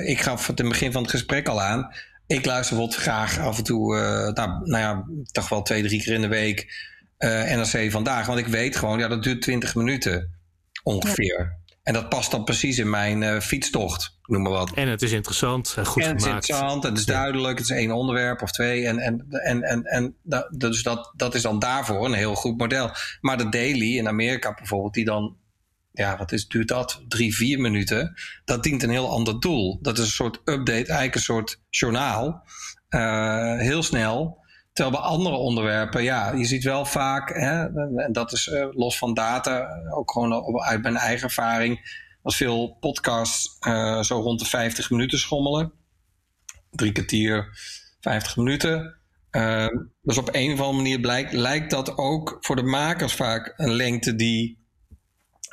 ik gaf het in het begin van het gesprek al aan. Ik luister bijvoorbeeld graag af en toe, uh, nou, nou, ja, toch wel twee, drie keer in de week uh, NRC vandaag. Want ik weet gewoon, ja, dat duurt 20 minuten ongeveer. En dat past dan precies in mijn uh, fietstocht, noem maar wat. En het is interessant, eh, goed en gemaakt. Het is interessant, het is duidelijk, het is één onderwerp of twee. En, en, en, en, en dus dat, dat is dan daarvoor een heel goed model. Maar de daily in Amerika bijvoorbeeld, die dan, ja, wat is, duurt dat? Drie, vier minuten. Dat dient een heel ander doel. Dat is een soort update, eigenlijk een soort journaal. Uh, heel snel. Terwijl bij andere onderwerpen, ja, je ziet wel vaak, hè, en dat is uh, los van data, ook gewoon uit mijn eigen ervaring, als veel podcasts uh, zo rond de 50 minuten schommelen. Drie kwartier, 50 minuten. Uh, dus op een of andere manier blijkt, lijkt dat ook voor de makers vaak een lengte die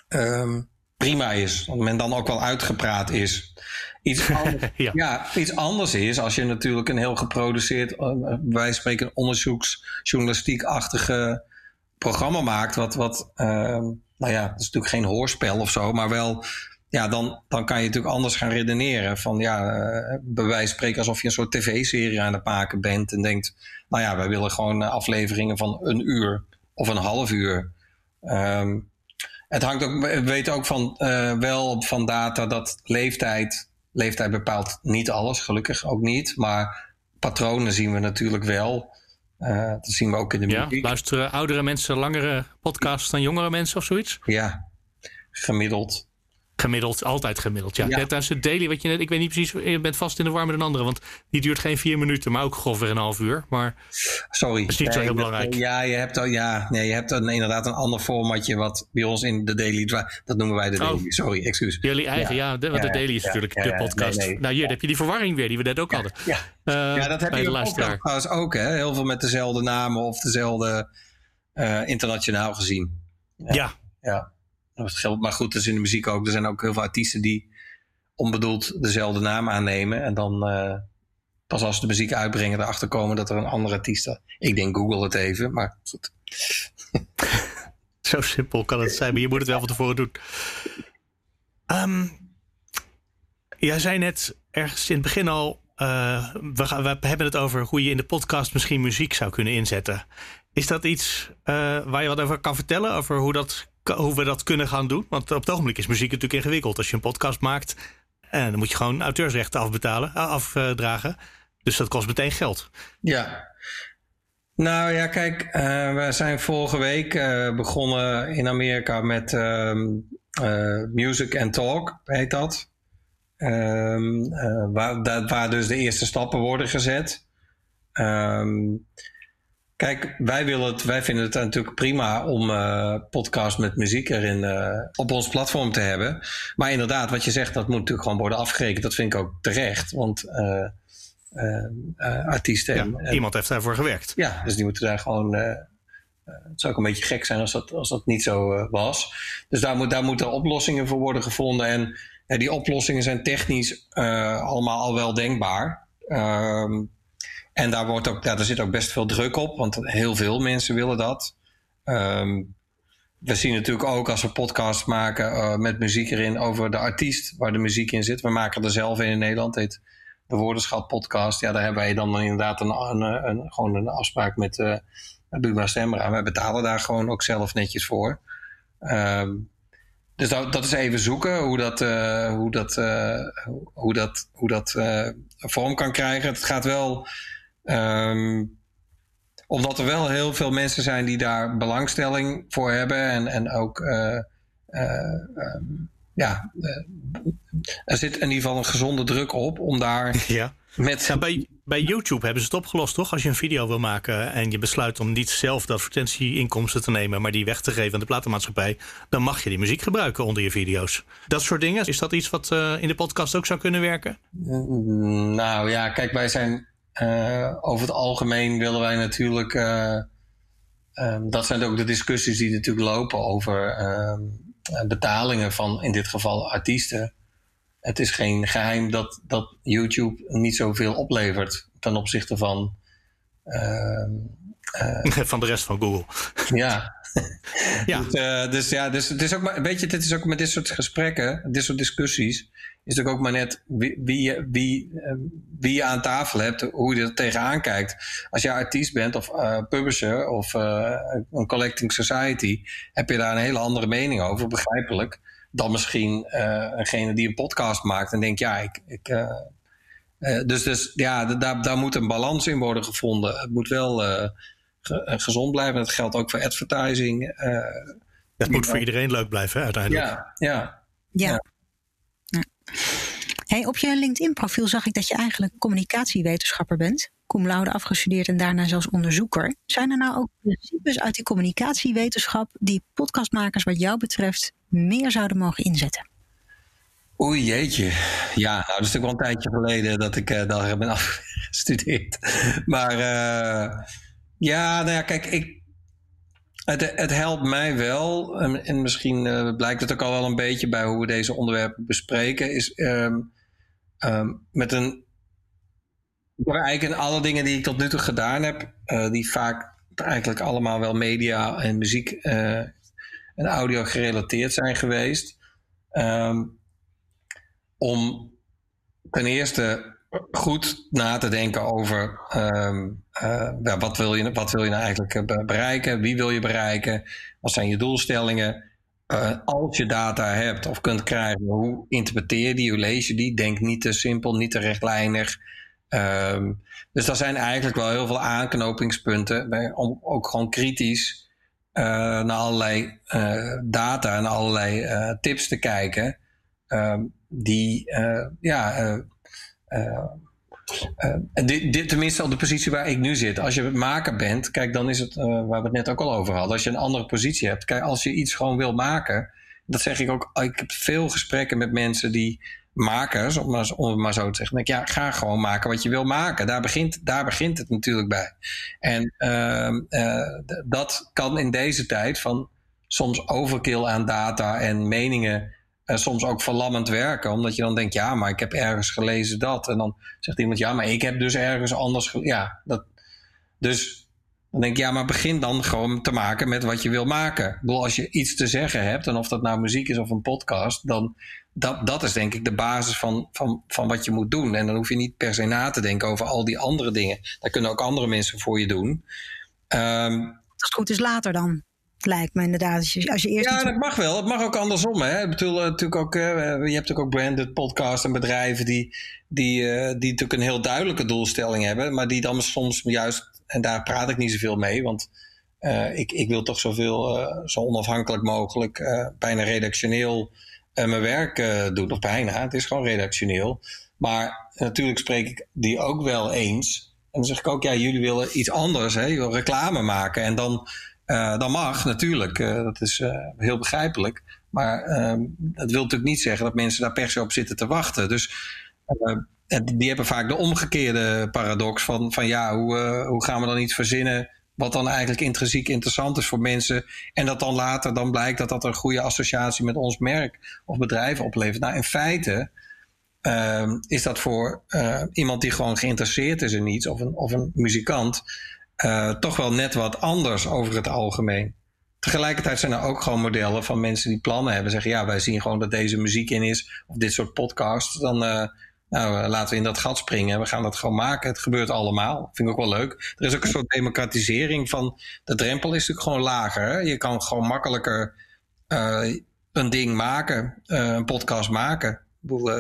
um, prima is. Dat men dan ook wel uitgepraat is. Iets anders, ja. ja. iets anders is als je natuurlijk een heel geproduceerd, uh, wij spreken onderzoeksjournalistiek-achtige programma maakt. Wat, wat uh, nou ja, het is natuurlijk geen hoorspel of zo, maar wel. Ja, dan, dan kan je natuurlijk anders gaan redeneren. Van ja, uh, bij wijze van spreken alsof je een soort tv-serie aan het maken bent. En denkt, nou ja, wij willen gewoon afleveringen van een uur of een half uur. Um, het hangt ook, we weten ook van, uh, wel van data dat leeftijd Leeftijd bepaalt niet alles, gelukkig ook niet. Maar patronen zien we natuurlijk wel. Uh, dat zien we ook in de ja, muziek. Luisteren oudere mensen langere podcasts dan jongere mensen of zoiets? Ja, gemiddeld. Gemiddeld, altijd gemiddeld. Ja, ja. tijdens het daily, wat je net, ik weet niet precies, je bent vast in de warme dan andere, want die duurt geen vier minuten, maar ook grofweg een half uur. Maar Sorry, dat is niet nee, zo heel belangrijk. Ja, je hebt, al, ja, nee, je hebt een, inderdaad een ander formatje wat bij ons in de daily, dat noemen wij de daily. Oh, Sorry, excuus. Jullie eigen, ja, ja de, want de daily is natuurlijk de podcast. Nee, nee, nou, hier heb je die verwarring weer die we net ook hadden. Ja, uh, ja dat heb je ook ook, hè? Heel veel met dezelfde namen of dezelfde uh, internationaal gezien. Ja. ja. Maar goed, dat is in de muziek ook. Er zijn ook heel veel artiesten die onbedoeld dezelfde naam aannemen. En dan uh, pas als ze de muziek uitbrengen erachter komen dat er een andere artiest Ik denk Google het even, maar goed. Zo simpel kan het zijn, maar je moet het wel van tevoren doen. Um, jij zei net ergens in het begin al... Uh, we, gaan, we hebben het over hoe je in de podcast misschien muziek zou kunnen inzetten. Is dat iets uh, waar je wat over kan vertellen? Over hoe dat hoe we dat kunnen gaan doen. Want op het ogenblik is muziek natuurlijk ingewikkeld. Als je een podcast maakt, en eh, dan moet je gewoon auteursrechten afbetalen, eh, afdragen. Dus dat kost meteen geld. Ja. Nou ja, kijk, uh, we zijn vorige week uh, begonnen in Amerika met uh, Music and Talk, heet dat. Um, waar, waar dus de eerste stappen worden gezet. Um, Kijk, wij, willen het, wij vinden het natuurlijk prima om uh, podcast met muziek erin uh, op ons platform te hebben. Maar inderdaad, wat je zegt, dat moet natuurlijk gewoon worden afgerekend. Dat vind ik ook terecht. Want uh, artiesten. Ja, en, iemand heeft daarvoor gewerkt. Ja, dus die moeten daar gewoon. het zou ook een beetje gek zijn als dat, als dat niet zo was. Dus daar, moet, daar moeten oplossingen voor worden gevonden. En die oplossingen zijn technisch allemaal al wel denkbaar. Ehm, en daar, wordt ook, daar zit ook best veel druk op, want heel veel mensen willen dat. Um, we zien natuurlijk ook als we podcasts maken uh, met muziek erin over de artiest waar de muziek in zit. We maken er zelf in in Nederland, heet de Woordenschap podcast. Ja, daar hebben wij dan inderdaad een, een, een gewoon een afspraak met uh, Buma Stemra. Wij betalen daar gewoon ook zelf netjes voor. Um, dus dat, dat, is even zoeken hoe dat, uh, hoe dat, hoe dat, hoe dat vorm kan krijgen. Het gaat wel Um, omdat er wel heel veel mensen zijn die daar belangstelling voor hebben en, en ook uh, uh, um, ja, er zit in ieder geval een gezonde druk op om daar ja. met. Ja, bij, bij YouTube hebben ze het opgelost, toch? Als je een video wil maken en je besluit om niet zelf de advertentieinkomsten te nemen, maar die weg te geven aan de platenmaatschappij, dan mag je die muziek gebruiken onder je video's. Dat soort dingen. Is dat iets wat uh, in de podcast ook zou kunnen werken? Nou ja, kijk, wij zijn over het algemeen willen wij natuurlijk. Uh, um, dat zijn ook de discussies die natuurlijk lopen over betalingen van in dit geval artiesten het is geen geheim dat, dat YouTube niet zoveel oplevert ten opzichte van. Uh, uh, van de rest van Google. Ja. ja. Dus, uh, dus, ja, dus het is ook maar, weet je, dit is ook met dit soort gesprekken, dit soort discussies, is het ook maar net wie, wie, wie, wie je aan tafel hebt, hoe je er tegenaan kijkt. Als je artiest bent of publisher of een collecting society, heb je daar een hele andere mening over, begrijpelijk dan misschien uh, eengene die een podcast maakt en denkt, ja, ik. ik uh, uh, dus, dus ja, daar, daar moet een balans in worden gevonden. Het moet wel ge gezond blijven. Dat geldt ook voor advertising. het moet voor iedereen leuk blijven, hè, uiteindelijk. Ja, ja. ja. ja. Hey, op je LinkedIn-profiel zag ik dat je eigenlijk communicatiewetenschapper bent. Cum laude afgestudeerd en daarna zelfs onderzoeker. Zijn er nou ook principes uit die communicatiewetenschap die podcastmakers wat jou betreft meer zouden mogen inzetten? Oei, jeetje. Ja, nou, dat is natuurlijk wel een tijdje geleden dat ik uh, daar ben afgestudeerd. Maar uh, ja, nou ja, kijk, ik, het, het helpt mij wel. En, en misschien uh, blijkt het ook al wel een beetje bij hoe we deze onderwerpen bespreken. Is um, um, met een. Eigenlijk in alle dingen die ik tot nu toe gedaan heb, die vaak eigenlijk allemaal wel media en muziek en audio gerelateerd zijn geweest. Um, om ten eerste goed na te denken over uh, ja, wat, wil je, wat wil je nou eigenlijk eh, bereiken, wie wil je bereiken, wat zijn je doelstellingen. Uh, als je data hebt of kunt krijgen, hoe interpreteer je die, hoe lees je die? Denk niet te simpel, niet te rechtlijnig. Um, dus dat zijn eigenlijk wel heel veel aanknopingspunten, bij, om ook gewoon kritisch uh, naar allerlei uh, data en allerlei tips te kijken. Ehm, die, ja, dit, dit, tenminste op de positie waar ik nu zit. Als je maker bent, kijk, dan is het waar we het net ook al over hadden. Als je een andere positie hebt, kijk, als je iets gewoon wil maken. Dat zeg ik ook. Ik heb veel gesprekken met mensen die makers, om, maar, het maar zo te zeggen. denk ja, ga gewoon maken wat je wil maken. Daar begint, daar begint het natuurlijk bij. En uh, uh, dat kan in deze tijd van soms overkill aan data en meningen. Uh, soms ook verlammend werken, omdat je dan denkt, ja, maar ik heb ergens gelezen dat. En dan zegt iemand, ja, maar ik heb dus ergens anders. Ja, dat, dus dan denk ik, ja, maar begin dan gewoon te maken met wat je wil maken. Ik bedoel, als je iets te zeggen hebt, en of dat nou muziek is of een podcast, dan dat, dat is denk ik de basis van, van, van wat je moet doen. En dan hoef je niet per se na te denken over al die andere dingen. Dat kunnen ook andere mensen voor je doen. Um, Als het goed is later dan. Lijkt me inderdaad. Als je, als je eerst ja, dat mag wel. Het mag ook andersom. Hè? Ik bedoel, eh, natuurlijk ook, uh, je hebt natuurlijk ook branded podcasts en bedrijven die, die, uh, die natuurlijk een heel duidelijke doelstelling hebben. Maar die dan soms juist, en daar praat ik niet zoveel mee. Want uh, ik, ik wil toch zoveel, zo onafhankelijk mogelijk, bijna redactioneel mijn werk doet. Of bijna, het is gewoon redactioneel. Maar natuurlijk spreek ik die ook wel eens. En dan zeg ik ook, ja, jullie willen iets anders. Hè? Je wil reclame maken. En dan, uh, dan mag natuurlijk. Uh, dat is heel begrijpelijk. Maar ehm, dat wil natuurlijk niet zeggen dat mensen daar per se op zitten te wachten. Dus die hebben vaak de omgekeerde paradox van, van ja, hoe, hoe gaan we dan iets verzinnen wat dan eigenlijk intrinsiek interessant is voor mensen. En dat dan later dan blijkt dat dat een goede associatie met ons merk of bedrijf oplevert. Nou, in feite uh, is dat voor iemand die gewoon geïnteresseerd is in iets, of een, of een muzikant, uh, toch wel net wat anders over het algemeen. Tegelijkertijd zijn er ook gewoon modellen van mensen die plannen hebben. Zeggen ja, wij zien gewoon dat deze muziek in is, of dit soort podcasts. Dan nou, eh, laten we in dat gat springen. We gaan dat gewoon maken. Het gebeurt allemaal. Vind ik ook wel leuk. Er is ook een soort democratisering van. De drempel is natuurlijk gewoon lager. Hè? Je kan gewoon makkelijker uh, een ding maken, een podcast maken. Ik bedoel,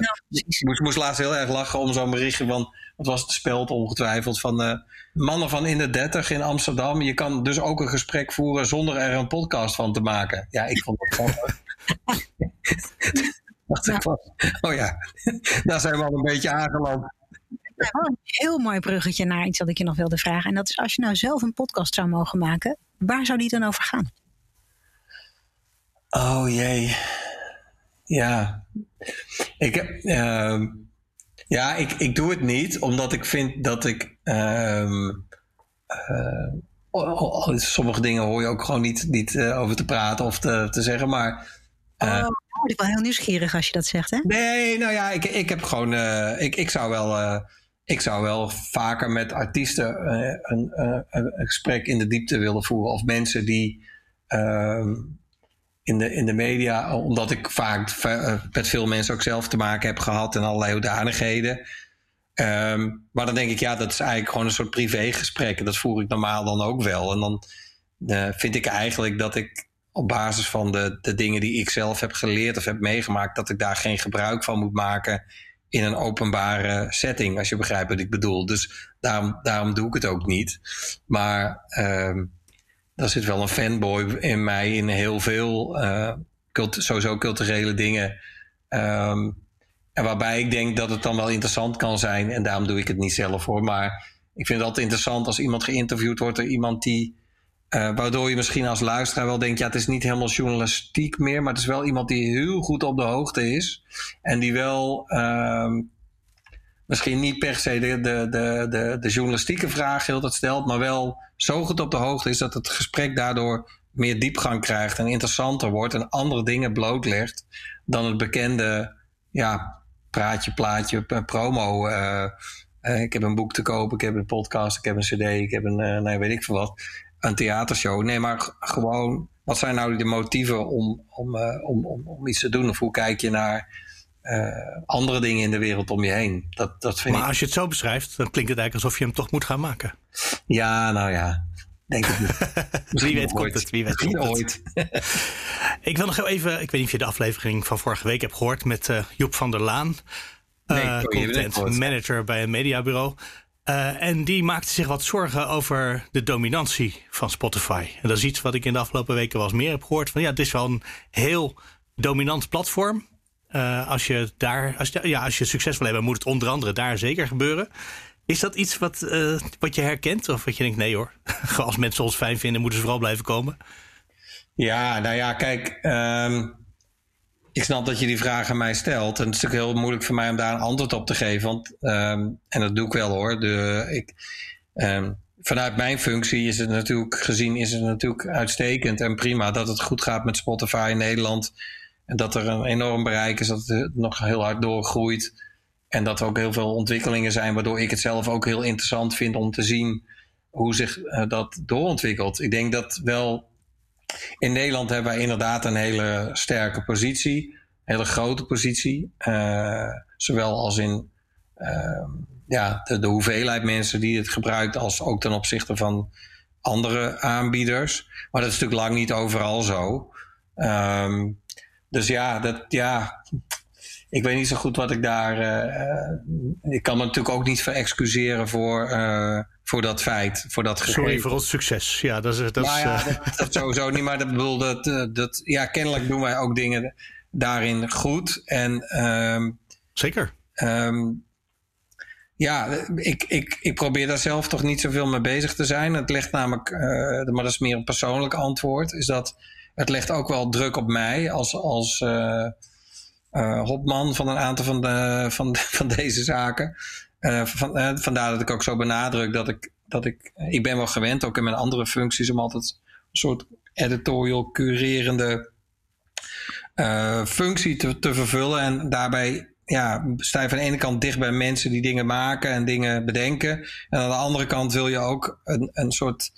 moest, moest laatst heel erg lachen om zo'n berichtje van. Wat was het speld ongetwijfeld? Van mannen van in de dertig in Amsterdam. Je kan dus ook een gesprek voeren zonder er een podcast van te maken. Ja, ik vond dat grappig. dacht ik van, oh ja, daar zijn we al een beetje aangeland. een heel mooi bruggetje naar iets wat ik je nog wilde vragen. En dat is als je nou zelf een podcast zou mogen maken, waar zou die dan over gaan? Oh jee. Ja. Ik, uh, ja, ik, ik doe het niet omdat ik vind dat ik. Uh, uh, sommige dingen hoor je ook gewoon niet, niet uh, over te praten of te, te zeggen. Maar. Uh, oh, ik ben wel heel nieuwsgierig als je dat zegt, hè? Nee, nou ja, ik, ik heb gewoon. ik, ik zou wel. ik zou wel vaker met artiesten een, een, gesprek in de diepte willen voeren. Of mensen die ehm, in de, in de media, omdat ik vaak eh, met veel mensen ook zelf te maken heb gehad en allerlei hoedanigheden. Um, maar dan denk ik, ja, dat is eigenlijk gewoon een soort privégesprek. Dat voer ik normaal dan ook wel. En dan uh, vind ik eigenlijk dat ik op basis van de, de dingen die ik zelf heb geleerd of heb meegemaakt, dat ik daar geen gebruik van moet maken in een openbare setting, als je begrijpt wat ik bedoel. Dus daarom, daarom doe ik het ook niet. Maar um, er zit wel een fanboy in mij in heel veel uh, sowieso culturele dingen. Um, en waarbij ik denk dat het dan wel interessant kan zijn. En daarom doe ik het niet zelf hoor. Maar ik vind het altijd interessant als iemand geïnterviewd wordt door iemand die. Uh, waardoor je misschien als luisteraar wel denkt: ja, het is niet helemaal journalistiek meer. Maar het is wel iemand die heel goed op de hoogte is. En die wel. Uh, misschien niet per se de, de, de, de, journalistieke vraag heel dat stelt, maar wel zo goed op de hoogte is dat het gesprek daardoor meer diepgang krijgt en interessanter wordt en andere dingen blootlegt dan het bekende ja, praatje, plaatje, promo. Uh, uh, ik heb een boek te kopen, ik heb een podcast, ik heb een cd, ik heb een, nee, weet ik veel wat, een theatershow. Nee, maar gewoon, wat zijn nou de motieven om, om, om, om, om iets te doen? Of hoe kijk je naar uh, andere dingen in de wereld om je heen. Dat, dat vind maar ik... als je het zo beschrijft, dan klinkt het eigenlijk alsof je hem toch moet gaan maken. Ja, nou ja. Denk het niet. wie weet komt het. Wie weet komt ooit. ik wil nog even, ik weet niet of je de aflevering van vorige week hebt gehoord met uh, Joep van der Laan. Nee, uh, content manager bij een mediabureau. Uh, en die maakte zich wat zorgen over de dominantie van Spotify. En dat is iets wat ik in de afgelopen weken wel eens meer heb gehoord. Van ja, het is wel een heel dominant platform. Uh, als, je daar, als, ja, als je succes wil hebben, moet het onder andere daar zeker gebeuren. Is dat iets wat, uh, wat je herkent? Of wat je denkt, nee hoor, als mensen ons fijn vinden, moeten ze vooral blijven komen? Ja, nou ja, kijk, um, ik snap dat je die vraag aan mij stelt. En het is natuurlijk heel moeilijk voor mij om daar een antwoord op te geven. Want, um, en dat doe ik wel hoor. De, ik, um, vanuit mijn functie is het natuurlijk gezien, is het natuurlijk uitstekend en prima dat het goed gaat met Spotify in Nederland. En dat er een enorm bereik is, dat het nog heel hard doorgroeit. En dat er ook heel veel ontwikkelingen zijn, waardoor ik het zelf ook heel interessant vind om te zien hoe zich uh, dat doorontwikkelt. Ik denk dat wel in Nederland hebben wij inderdaad een hele sterke positie, een hele grote positie. Uh, zowel als in uh, ja, de, hoeveelheid mensen die het gebruikt, als ook ten opzichte van andere aanbieders. Maar dat is natuurlijk lang niet overal zo. Um, dus ja, dat, ja, ik weet niet zo goed wat ik daar. Uh, ik kan me natuurlijk ook niet verexcuseren voor, uh, voor dat feit, voor dat gegeven. Sorry voor ons succes. Ja, dat is. Dat, nou ja, dat, dat, sowieso niet, maar dat bedoel dat, dat. Ja, kennelijk doen wij ook dingen daarin goed. En, um, Zeker. Um, ja, ik, ik, ik probeer daar zelf toch niet zoveel mee bezig te zijn. Het ligt namelijk, maar dat is meer een persoonlijk antwoord, is dat het legt ook wel druk op mij als, als uh, uh, hopman van een aantal van, de, van, van deze zaken. Uh, van, vandaar dat ik ook zo benadruk dat ik, dat ik, ik ben wel gewend, ook in mijn andere functies, om altijd een soort editorial curerende functie te, te vervullen. En daarbij ja, sta je van de ene kant dicht bij mensen die dingen maken en dingen bedenken. En aan de andere kant wil je ook een, een soort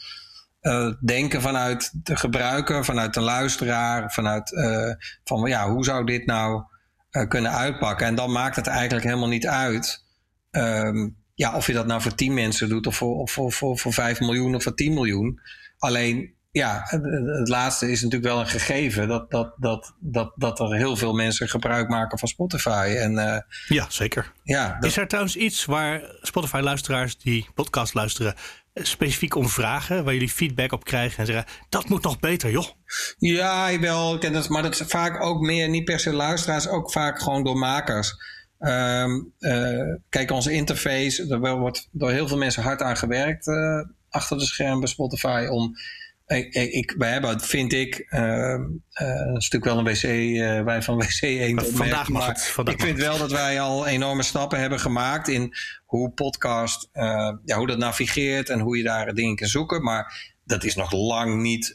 uh, denken vanuit de gebruiker, vanuit de luisteraar, vanuit uh, van ja, hoe zou dit nou uh, kunnen uitpakken? En dan maakt het eigenlijk helemaal niet uit. Um, ja, of je dat nou voor 10 mensen doet, of voor, of voor, voor, voor 5 miljoen of voor 10 miljoen. Alleen, ja, het, het, laatste is natuurlijk wel een gegeven dat, dat, dat, dat, dat er heel veel mensen gebruik maken van Spotify. En, ja, zeker. Ja, dat... Is er trouwens iets waar Spotify-luisteraars die podcast luisteren specifiek om vragen waar jullie feedback op krijgen en zeggen: dat moet nog beter, joh? Ja, wel. Maar dat is vaak ook meer, niet per se luisteraars, ook vaak gewoon door makers. Ehm, eh, kijk, onze interface, er wordt door heel veel mensen hard aan gewerkt uh, achter de schermen bij Spotify om ik, ik, wij hebben, vind ik, uh, een stuk wel een wc, uh, wij van WC 1. Vandaag mag het. Vandaag ik vind wel dat wij al enorme stappen hebben gemaakt in hoe podcast, uh, ja, hoe dat navigeert en hoe je daar dingen kan zoeken. Maar dat is nog lang niet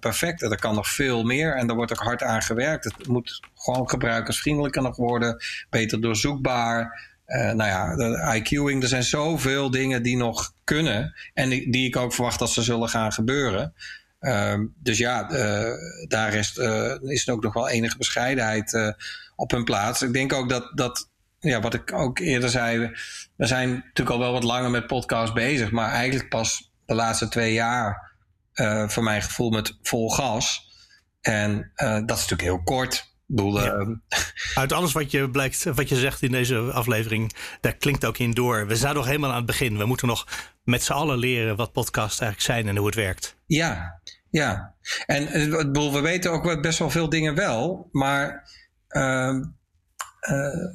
perfect. Er kan nog veel meer en daar wordt ook hard aan gewerkt. Het moet gewoon gebruikersvriendelijker nog worden, beter doorzoekbaar. Uh, nou ja, de IQing, er zijn zoveel dingen die nog kunnen. En die, die ik ook verwacht dat ze zullen gaan gebeuren. Uh, dus ja, uh, daar is, uh, is ook nog wel enige bescheidenheid op hun plaats. Ik denk ook dat, dat ja, wat ik ook eerder zei, we zijn natuurlijk al wel wat langer met podcast bezig, maar eigenlijk pas de laatste twee jaar, voor mijn gevoel, met vol gas. En dat is natuurlijk heel kort. Ehm, Uit alles wat je, blijkt, wat je zegt in deze aflevering, daar klinkt ook in door. We zijn nog helemaal aan het begin. We moeten nog met z'n allen leren wat podcasts eigenlijk zijn en hoe het werkt. Ja, ja. En eh, bedoel, we weten ook best wel veel dingen wel, maar uh, uh,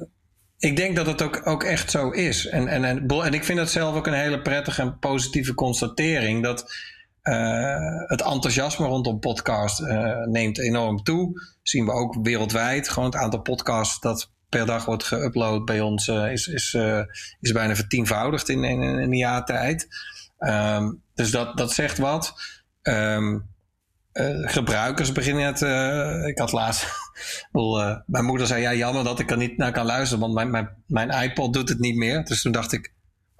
ik denk dat het ook, ook echt zo is. En, en, en, en ik vind dat zelf ook een hele prettige en positieve constatering. Dat uh, het enthousiasme rondom podcast uh, neemt enorm toe. Zien we ook wereldwijd. Gewoon het aantal podcasts dat per dag wordt geüpload bij ons uh, is, is, is bijna vertienvoudigd in, in, in een jaar tijd. Um, dus dat, dat zegt wat. Um, gebruikers beginnen het. ik had laatst. mijn moeder zei: Ja, jammer dat ik er niet naar kan luisteren, want mijn, mijn, mijn iPod doet het niet meer. Dus toen dacht ik: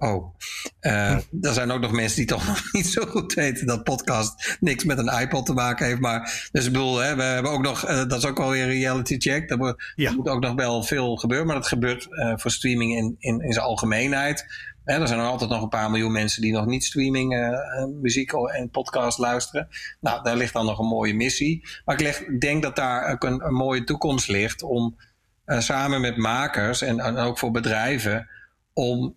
Oh, uh, er zijn ook nog mensen die toch nog niet zo goed weten dat podcast niks met een iPod te maken heeft. Maar, dus ik bedoel, hè, we hebben ook nog, uh, dat is ook alweer een reality check. Er moet, ja. moet ook nog wel veel gebeuren, maar dat gebeurt uh, voor streaming in, in, in zijn algemeenheid. Hè, er zijn er altijd nog een paar miljoen mensen die nog niet streaming, muziek en podcast luisteren. Nou, daar ligt dan nog een mooie missie. Maar ik leg, denk dat daar ook een, een mooie toekomst ligt om samen met makers en, en ook voor bedrijven om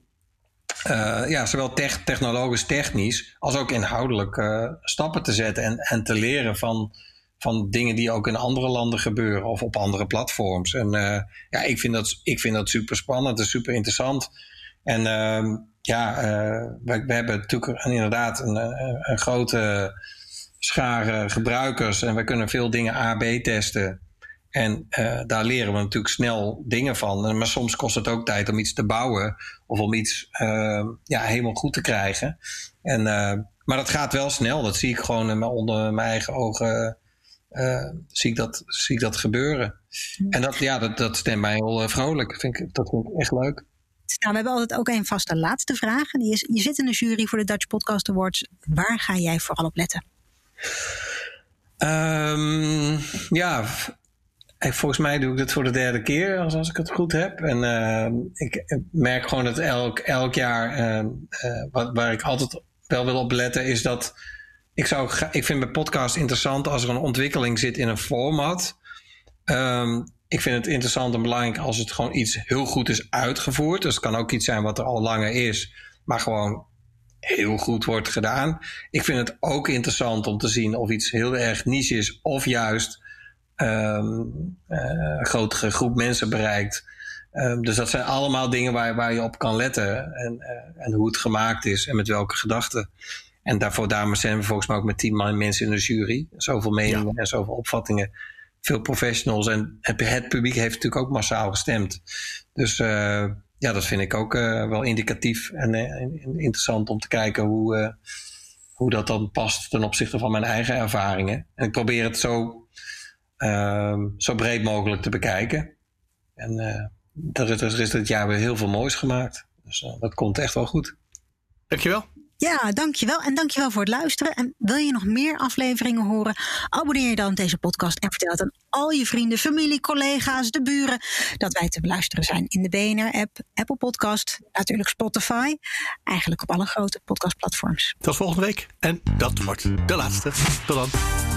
ja, zowel technologisch, technisch als ook inhoudelijk uh, stappen te zetten en, en te leren van, van dingen die ook in andere landen gebeuren of op andere platforms. En uh, ja, ik vind, dat, ik vind dat super spannend en super interessant. En ehm, ja, we, we, hebben natuurlijk inderdaad een, een grote schare gebruikers en we kunnen veel dingen A-B testen. En uh, daar leren we natuurlijk snel dingen van. Maar soms kost het ook tijd om iets te bouwen of om iets uh, ja, helemaal goed te krijgen. En, uh, maar dat gaat wel snel. Dat zie ik gewoon onder mijn eigen ogen. zie, ik dat, zie ik dat gebeuren. En dat, ja, dat, dat stemt mij heel vrolijk. Vind ik, dat vind ik echt leuk. Nou, we hebben altijd ook een vaste laatste vraag. Die is, je zit in de jury voor de Dutch Podcast Awards. Waar ga jij vooral op letten? Um, ja, volgens mij doe ik dit voor de derde keer, als, als ik het goed heb. En uh, ik merk gewoon dat elk, elk jaar, uh, uh, wat, waar ik altijd wel wil op letten, is dat ik, zou, ik vind bij podcast interessant als er een ontwikkeling zit in een format. Um, ik vind het interessant en belangrijk als het gewoon iets heel goed is uitgevoerd. Dus het kan ook iets zijn wat er al langer is, maar gewoon heel goed wordt gedaan. Ik vind het ook interessant om te zien of iets heel erg niche is of juist um, uh, grotere groep mensen bereikt. Um, dus dat zijn allemaal dingen waar, waar je op kan letten. En, uh, en hoe het gemaakt is en met welke gedachten. En daarvoor daarom zijn we volgens mij ook met tien mensen in de jury. Zoveel meningen ja. en zoveel opvattingen. Veel professionals. En het, publiek heeft natuurlijk ook massaal gestemd. Dus uh, ja, dat vind ik ook wel indicatief en interessant om te kijken hoe, hoe dat dan past ten opzichte van mijn eigen ervaringen. En ik probeer het zo Ehm, zo breed mogelijk te bekijken. En uh, er, er, is dit jaar weer heel veel moois gemaakt. Dus uh, dat komt echt wel goed. Dankjewel. Ja, dankjewel. En dankjewel voor het luisteren. En wil je nog meer afleveringen horen? Abonneer je dan op deze podcast en vertel het aan al je vrienden, familie, collega's, de buren. Dat wij te beluisteren zijn in de BNR-app, Apple Podcast, natuurlijk Spotify. Eigenlijk op alle grote podcastplatforms. Tot volgende week. En dat wordt de laatste. Tot dan.